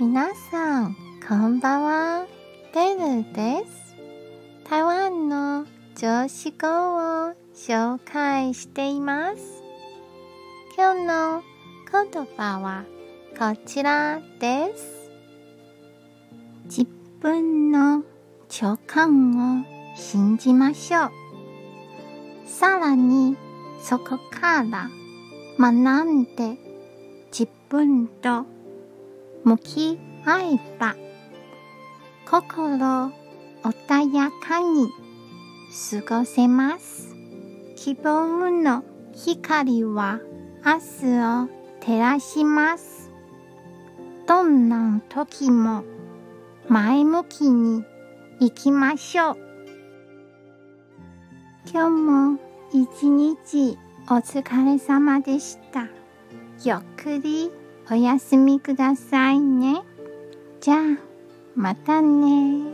皆さん、こんばんは。ベルです。台湾の女子語を紹介しています。今日の言葉はこちらです。自分の直感を信じましょう。さらにそこから学んで自分と向き合えば心穏やかに過ごせます。希望の光は明日を照らします。どんな時も前向きに行きましょう。今日も一日お疲れ様でした。ゆっくりおやすみくださいね。じゃあ、またね